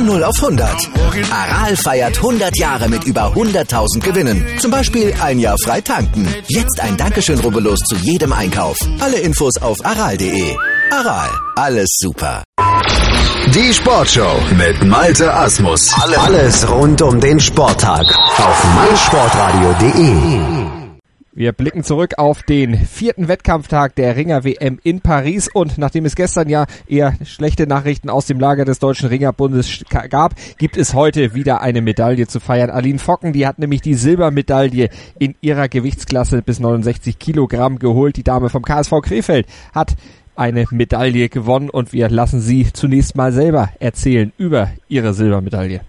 Von 0 auf 100. Aral feiert 100 Jahre mit über 100.000 Gewinnen. Zum Beispiel ein Jahr frei tanken. Jetzt ein Dankeschön, rubbellos zu jedem Einkauf. Alle Infos auf aral.de. Aral, alles super. Die Sportshow mit Malte Asmus. Alles rund um den Sporttag auf meinsportradio.de. Wir blicken zurück auf den vierten Wettkampftag der Ringer WM in Paris und nachdem es gestern ja eher schlechte Nachrichten aus dem Lager des Deutschen Ringerbundes gab, gibt es heute wieder eine Medaille zu feiern. Aline Focken, die hat nämlich die Silbermedaille in ihrer Gewichtsklasse bis 69 Kilogramm geholt. Die Dame vom KSV Krefeld hat eine Medaille gewonnen und wir lassen sie zunächst mal selber erzählen über ihre Silbermedaille.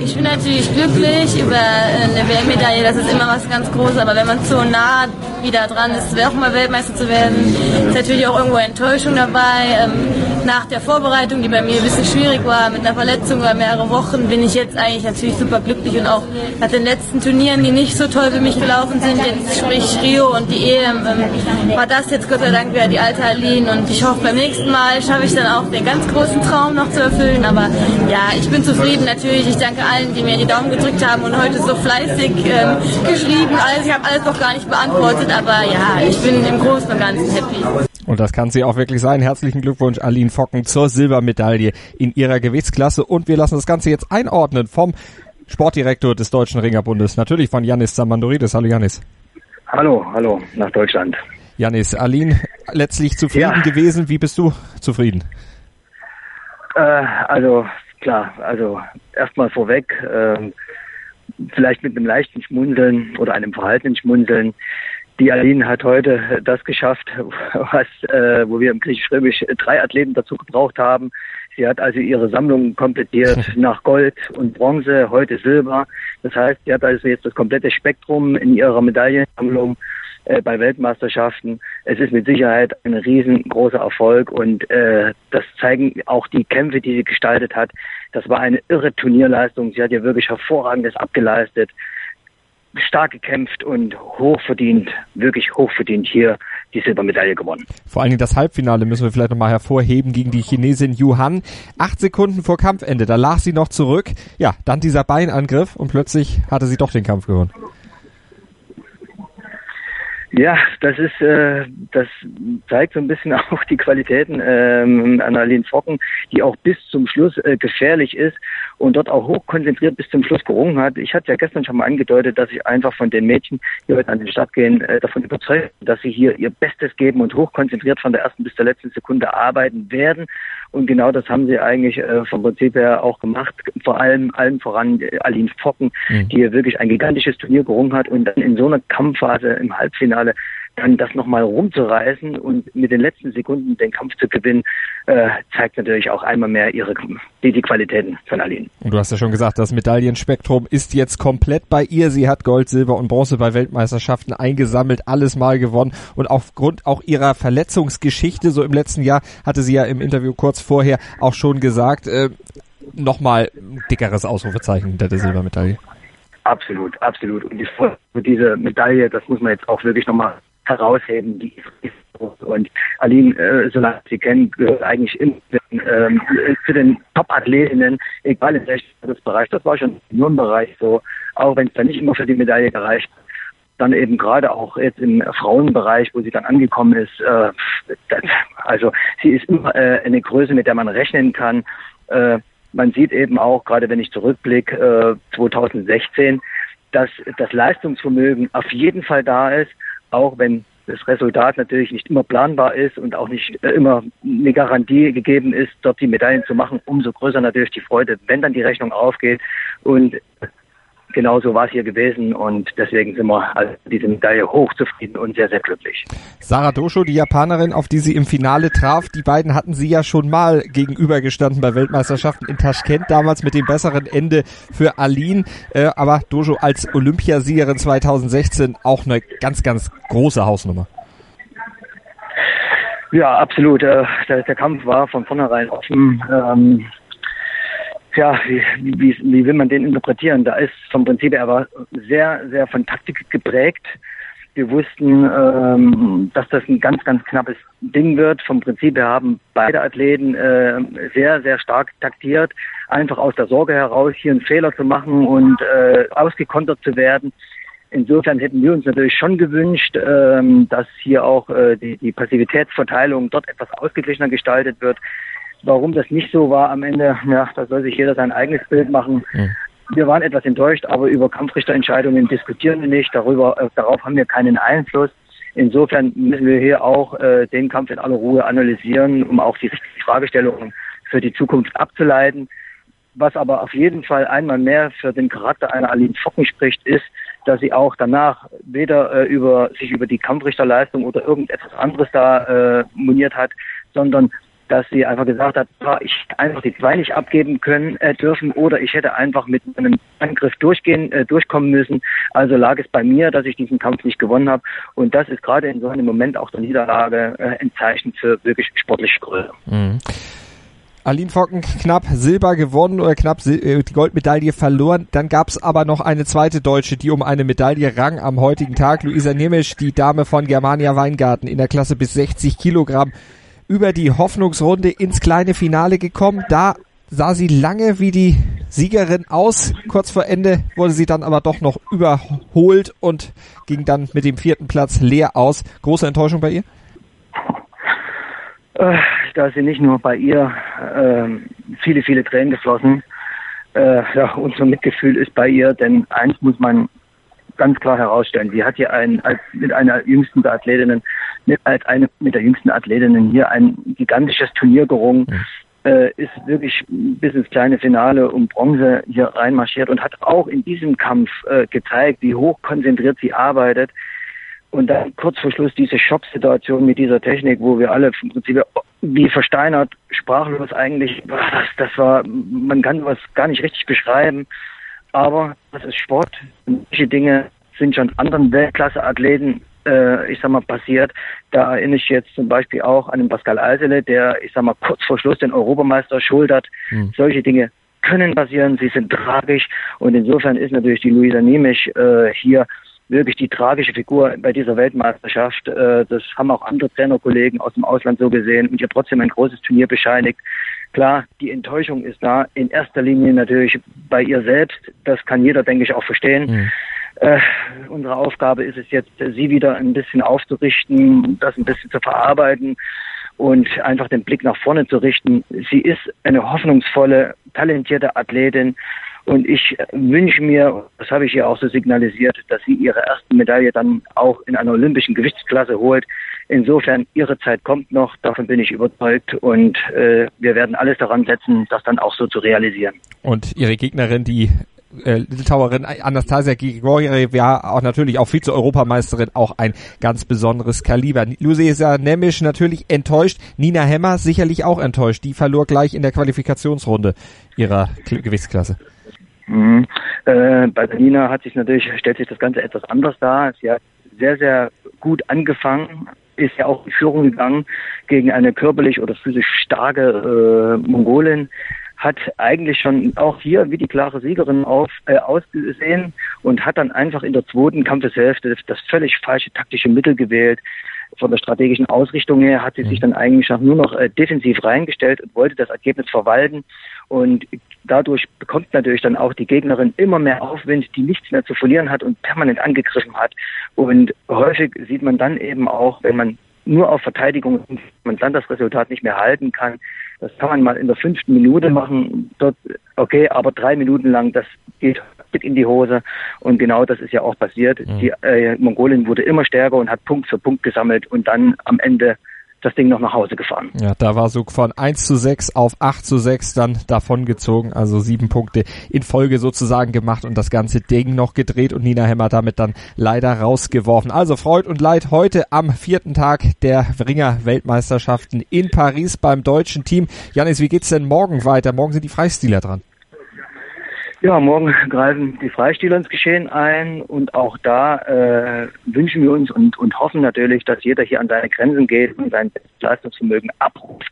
Ich bin natürlich glücklich über eine WM-Medaille, das ist immer was ganz Großes, aber wenn man so nah wieder dran ist, auch mal Weltmeister zu werden, ist natürlich auch irgendwo Enttäuschung dabei. Nach der Vorbereitung, die bei mir ein bisschen schwierig war, mit einer Verletzung über mehrere Wochen, bin ich jetzt eigentlich natürlich super glücklich und auch nach den letzten Turnieren, die nicht so toll für mich gelaufen sind, jetzt sprich Rio und die EM, ähm, war das jetzt Gott sei Dank wieder die alte Aline und ich hoffe beim nächsten Mal schaffe ich dann auch den ganz großen Traum noch zu erfüllen, aber ja, ich bin zufrieden natürlich, ich danke allen, die mir die Daumen gedrückt haben und heute so fleißig ähm, geschrieben, alles, ich habe alles noch gar nicht beantwortet, aber ja, ich bin im Großen und Ganzen happy. Und das kann sie auch wirklich sein. Herzlichen Glückwunsch, Aline Focken, zur Silbermedaille in ihrer Gewichtsklasse. Und wir lassen das Ganze jetzt einordnen vom Sportdirektor des Deutschen Ringerbundes, natürlich von Janis Zamandoridis. Hallo Janis. Hallo, hallo, nach Deutschland. Janis, Aline, letztlich zufrieden ja. gewesen. Wie bist du zufrieden? Äh, also klar, also erstmal vorweg, äh, vielleicht mit einem leichten Schmunzeln oder einem verhaltenen Schmunzeln. Die Aline hat heute das geschafft, was, äh, wo wir im Griechisch-Römisch drei Athleten dazu gebraucht haben. Sie hat also ihre Sammlung komplettiert nach Gold und Bronze, heute Silber. Das heißt, sie hat also jetzt das komplette Spektrum in ihrer Medaillensammlung äh, bei Weltmeisterschaften. Es ist mit Sicherheit ein riesengroßer Erfolg und äh, das zeigen auch die Kämpfe, die sie gestaltet hat. Das war eine irre Turnierleistung. Sie hat ja wirklich hervorragendes abgeleistet stark gekämpft und hochverdient, wirklich hochverdient hier die Silbermedaille gewonnen. Vor allen Dingen das Halbfinale müssen wir vielleicht nochmal hervorheben gegen die Chinesin Yu Han. Acht Sekunden vor Kampfende, da lag sie noch zurück. Ja, dann dieser Beinangriff und plötzlich hatte sie doch den Kampf gewonnen. Ja, das ist, äh, das zeigt so ein bisschen auch die Qualitäten ähm, an Aline Focken, die auch bis zum Schluss äh, gefährlich ist und dort auch hochkonzentriert bis zum Schluss gerungen hat. Ich hatte ja gestern schon mal angedeutet, dass ich einfach von den Mädchen, die heute an den Start gehen, äh, davon überzeugt bin, dass sie hier ihr Bestes geben und hochkonzentriert von der ersten bis zur letzten Sekunde arbeiten werden. Und genau das haben sie eigentlich äh, vom Prinzip her auch gemacht. Vor allem allen voran äh, Aline Focken, mhm. die hier wirklich ein gigantisches Turnier gerungen hat und dann in so einer Kampfphase im Halbfinale dann das nochmal rumzureißen und mit den letzten Sekunden den Kampf zu gewinnen, äh, zeigt natürlich auch einmal mehr ihre die, die Qualitäten von Aline. Und du hast ja schon gesagt, das Medaillenspektrum ist jetzt komplett bei ihr. Sie hat Gold, Silber und Bronze bei Weltmeisterschaften eingesammelt, alles mal gewonnen. Und aufgrund auch ihrer Verletzungsgeschichte, so im letzten Jahr, hatte sie ja im Interview kurz vorher auch schon gesagt, äh, nochmal dickeres Ausrufezeichen hinter der Silbermedaille. Absolut, absolut. Und die für diese Medaille, das muss man jetzt auch wirklich nochmal herausheben, die ist und Aline, äh, solange Sie kennen, gehört eigentlich in, ähm, zu den Top-Athletinnen, egal in welchem Bereich. Das war schon im Bereich so, auch wenn es dann nicht immer für die Medaille gereicht hat. Dann eben gerade auch jetzt im Frauenbereich, wo sie dann angekommen ist. Äh, das, also sie ist immer äh, eine Größe, mit der man rechnen kann. Äh, man sieht eben auch, gerade wenn ich zurückblicke, äh, 2016, dass das Leistungsvermögen auf jeden Fall da ist auch wenn das Resultat natürlich nicht immer planbar ist und auch nicht äh, immer eine Garantie gegeben ist, dort die Medaillen zu machen, umso größer natürlich die Freude, wenn dann die Rechnung aufgeht. Und genauso war es hier gewesen und deswegen sind wir also diese Medaille hochzufrieden und sehr, sehr glücklich. Sarah Dosho, die Japanerin, auf die sie im Finale traf, die beiden hatten sie ja schon mal gegenübergestanden bei Weltmeisterschaften in Taschkent, damals mit dem besseren Ende für Aline, äh, aber Dosho als Olympiasiegerin 2016 auch eine ganz, ganz große Hausnummer. Ja, absolut. Äh, der, der, Kampf war von vornherein offen. Ähm, ja, wie, wie, wie will man den interpretieren? Da ist vom Prinzip er war sehr, sehr von Taktik geprägt. Wir wussten, ähm, dass das ein ganz, ganz knappes Ding wird. Vom Prinzip her haben beide Athleten äh, sehr, sehr stark taktiert, einfach aus der Sorge heraus, hier einen Fehler zu machen und äh, ausgekontert zu werden. Insofern hätten wir uns natürlich schon gewünscht, ähm, dass hier auch äh, die, die Passivitätsverteilung dort etwas ausgeglichener gestaltet wird. Warum das nicht so war am Ende, ja, da soll sich jeder sein eigenes Bild machen. Mhm. Wir waren etwas enttäuscht, aber über Kampfrichterentscheidungen diskutieren wir nicht. Darüber, äh, darauf haben wir keinen Einfluss. Insofern müssen wir hier auch äh, den Kampf in aller Ruhe analysieren, um auch die richtigen Fragestellungen für die Zukunft abzuleiten. Was aber auf jeden Fall einmal mehr für den Charakter einer Aline Focken spricht, ist, dass sie auch danach weder äh, über sich über die Kampfrichterleistung oder irgendetwas anderes da äh, moniert hat, sondern dass sie einfach gesagt hat, ich hätte einfach die zwei nicht abgeben können äh, dürfen oder ich hätte einfach mit einem Angriff durchgehen, äh, durchkommen müssen. Also lag es bei mir, dass ich diesen Kampf nicht gewonnen habe. Und das ist gerade in so einem Moment auch der Niederlage äh, ein Zeichen für wirklich sportliche Größe. Mhm. Aline Focken knapp Silber gewonnen oder knapp äh, die Goldmedaille verloren. Dann gab es aber noch eine zweite Deutsche, die um eine Medaille rang am heutigen Tag. Luisa Nemisch, die Dame von Germania Weingarten in der Klasse bis 60 Kilogramm über die Hoffnungsrunde ins kleine Finale gekommen. Da sah sie lange wie die Siegerin aus. Kurz vor Ende wurde sie dann aber doch noch überholt und ging dann mit dem vierten Platz leer aus. Große Enttäuschung bei ihr? Äh, da sind nicht nur bei ihr äh, viele, viele Tränen geflossen. Äh, ja, unser Mitgefühl ist bei ihr, denn eins muss man ganz klar herausstellen. Sie hat hier ein, als, mit einer jüngsten der Athletinnen, mit, als eine, mit der jüngsten Athletinnen hier ein gigantisches Turnier gerungen. Mhm. Ist wirklich bis ins kleine Finale um Bronze hier reinmarschiert und hat auch in diesem Kampf äh, gezeigt, wie hoch konzentriert sie arbeitet, und dann kurz vor Schluss diese Shop-Situation mit dieser Technik, wo wir alle im Prinzip wie versteinert, sprachlos eigentlich, das, das war, man kann was gar nicht richtig beschreiben. Aber das ist Sport. Und solche Dinge sind schon anderen Weltklasse-Athleten, äh, ich sag mal, passiert. Da erinnere ich jetzt zum Beispiel auch an den Pascal Eisele, der, ich sag mal, kurz vor Schluss den Europameister schultert. Hm. Solche Dinge können passieren, sie sind tragisch und insofern ist natürlich die Luisa Nemisch äh, hier wirklich die tragische Figur bei dieser Weltmeisterschaft. Äh, das haben auch andere Trainerkollegen aus dem Ausland so gesehen und ihr trotzdem ein großes Turnier bescheinigt. Klar, die Enttäuschung ist da. In erster Linie natürlich bei ihr selbst. Das kann jeder, denke ich, auch verstehen. Mhm. Äh, unsere Aufgabe ist es jetzt, sie wieder ein bisschen aufzurichten, das ein bisschen zu verarbeiten und einfach den Blick nach vorne zu richten. Sie ist eine hoffnungsvolle, talentierte Athletin und ich wünsche mir, das habe ich ihr auch so signalisiert, dass sie ihre erste Medaille dann auch in einer olympischen Gewichtsklasse holt. Insofern, ihre Zeit kommt noch, davon bin ich überzeugt und äh, wir werden alles daran setzen, das dann auch so zu realisieren. Und ihre Gegnerin, die äh, Litauerin Anastasia Grigoriev war auch natürlich auch Vize-Europameisterin, auch ein ganz besonderes Kaliber. Lucia Nemisch natürlich enttäuscht, Nina Hemmer sicherlich auch enttäuscht. Die verlor gleich in der Qualifikationsrunde ihrer Gewichtsklasse. Mhm. Äh, bei Nina hat sich natürlich, stellt sich das Ganze etwas anders dar. Sie hat sehr, sehr gut angefangen, ist ja auch in Führung gegangen gegen eine körperlich oder physisch starke äh, Mongolin, hat eigentlich schon auch hier wie die klare Siegerin auf, äh, ausgesehen und hat dann einfach in der zweiten Kampfeshälfte das völlig falsche taktische Mittel gewählt. Von der strategischen Ausrichtung her hat sie sich mhm. dann eigentlich nur noch äh, defensiv reingestellt und wollte das Ergebnis verwalten und dadurch bekommt natürlich dann auch die Gegnerin immer mehr Aufwind, die nichts mehr zu verlieren hat und permanent angegriffen hat. Und häufig sieht man dann eben auch, wenn man nur auf Verteidigung man dann das Resultat nicht mehr halten kann. Das kann man mal in der fünften Minute machen. Dort, okay, aber drei Minuten lang, das geht in die Hose. Und genau das ist ja auch passiert. Mhm. Die äh, Mongolin wurde immer stärker und hat Punkt für Punkt gesammelt und dann am Ende das Ding noch nach Hause gefahren. Ja, da war so von 1 zu 6 auf 8 zu 6 dann davon gezogen, also sieben Punkte in Folge sozusagen gemacht und das ganze Ding noch gedreht und Nina Hemmer damit dann leider rausgeworfen. Also Freud und Leid heute am vierten Tag der Ringer Weltmeisterschaften in Paris beim deutschen Team. Janis, wie geht's denn morgen weiter? Morgen sind die Freistiler dran. Ja, morgen greifen die Freistiler ins Geschehen ein und auch da äh, wünschen wir uns und, und hoffen natürlich, dass jeder hier an seine Grenzen geht und sein Leistungsvermögen abruft.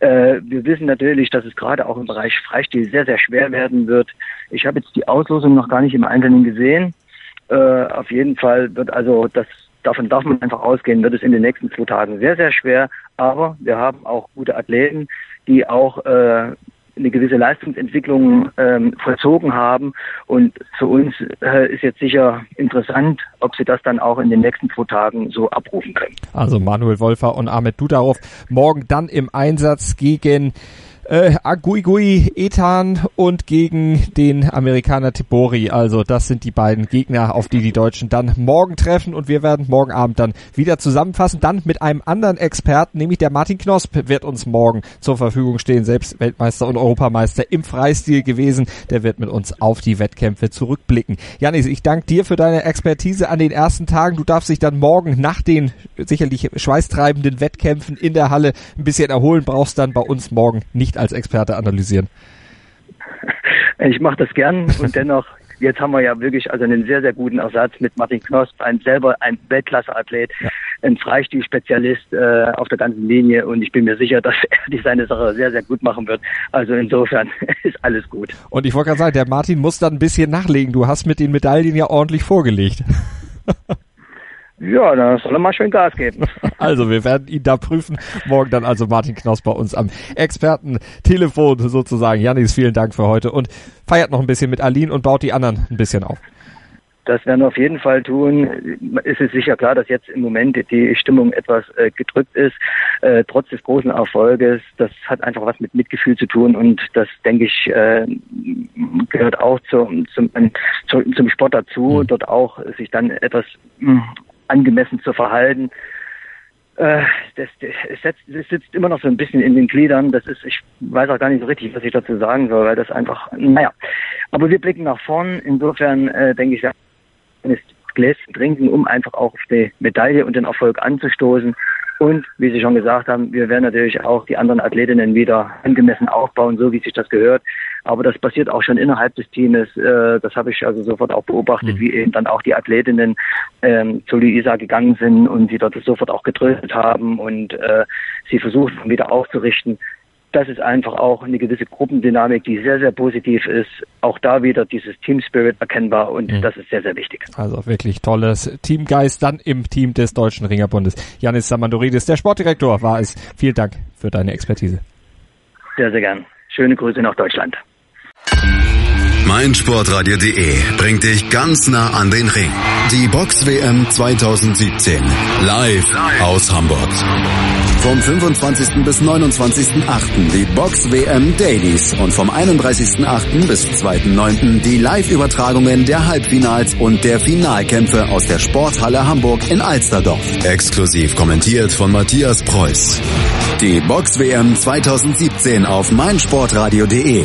Äh, wir wissen natürlich, dass es gerade auch im Bereich Freistil sehr, sehr schwer werden wird. Ich habe jetzt die Auslosung noch gar nicht im Einzelnen gesehen. Äh, auf jeden Fall wird also das davon darf man einfach ausgehen, wird es in den nächsten zwei Tagen sehr, sehr schwer. Aber wir haben auch gute Athleten, die auch äh, eine gewisse Leistungsentwicklung ähm, vollzogen haben. Und für uns äh, ist jetzt sicher interessant, ob sie das dann auch in den nächsten zwei Tagen so abrufen können. Also Manuel Wolfer und Ahmed Dudarov morgen dann im Einsatz gegen äh, Aguigui Ethan und gegen den Amerikaner Tibori. Also das sind die beiden Gegner, auf die die Deutschen dann morgen treffen und wir werden morgen Abend dann wieder zusammenfassen. Dann mit einem anderen Experten, nämlich der Martin Knosp wird uns morgen zur Verfügung stehen, selbst Weltmeister und Europameister im Freistil gewesen. Der wird mit uns auf die Wettkämpfe zurückblicken. Janis, ich danke dir für deine Expertise an den ersten Tagen. Du darfst dich dann morgen nach den sicherlich schweißtreibenden Wettkämpfen in der Halle ein bisschen erholen, brauchst dann bei uns morgen nicht als Experte analysieren? Ich mache das gern und dennoch, jetzt haben wir ja wirklich also einen sehr, sehr guten Ersatz mit Martin Knosp, ein selber ein Weltklasse-Athlet, ja. ein Freistil-Spezialist äh, auf der ganzen Linie und ich bin mir sicher, dass er die seine Sache sehr, sehr gut machen wird. Also insofern ist alles gut. Und ich wollte gerade sagen, der Martin muss dann ein bisschen nachlegen. Du hast mit den Medaillen ja ordentlich vorgelegt. Ja, da soll er mal schön Gas geben. Also, wir werden ihn da prüfen. Morgen dann also Martin Knoss bei uns am Experten-Telefon sozusagen. Janis, vielen Dank für heute und feiert noch ein bisschen mit Aline und baut die anderen ein bisschen auf. Das werden wir auf jeden Fall tun. Es ist sicher klar, dass jetzt im Moment die Stimmung etwas äh, gedrückt ist, äh, trotz des großen Erfolges. Das hat einfach was mit Mitgefühl zu tun und das, denke ich, äh, gehört auch zum, zum, zum Sport dazu, mhm. dort auch sich dann etwas mh, angemessen zu verhalten. Äh, das, das, das sitzt immer noch so ein bisschen in den Gliedern. Das ist, ich weiß auch gar nicht so richtig, was ich dazu sagen soll, weil das einfach, naja. Aber wir blicken nach vorn. Insofern äh, denke ich, ist Gläschen trinken, um einfach auch auf die Medaille und den Erfolg anzustoßen. Und wie Sie schon gesagt haben, wir werden natürlich auch die anderen Athletinnen wieder angemessen aufbauen, so wie sich das gehört. Aber das passiert auch schon innerhalb des Teams. Äh, das habe ich also sofort auch beobachtet, mhm. wie eben dann auch die Athletinnen ähm, zu Luisa gegangen sind und sie dort sofort auch getröstet haben und äh, sie versucht wieder aufzurichten das ist einfach auch eine gewisse Gruppendynamik, die sehr, sehr positiv ist. Auch da wieder dieses Team Spirit erkennbar und mhm. das ist sehr, sehr wichtig. Also wirklich tolles Teamgeist dann im Team des Deutschen Ringerbundes. Janis Samandoridis, der Sportdirektor, war es. Vielen Dank für deine Expertise. Sehr, sehr gern. Schöne Grüße nach Deutschland meinsportradio.de bringt dich ganz nah an den Ring. Die Box WM 2017 live aus Hamburg. Vom 25. bis 29.8. die Box WM Dailies und vom 31.8. bis 2.9. die Live-Übertragungen der Halbfinals und der Finalkämpfe aus der Sporthalle Hamburg in Alsterdorf. Exklusiv kommentiert von Matthias Preuß. Die Box WM 2017 auf meinsportradio.de.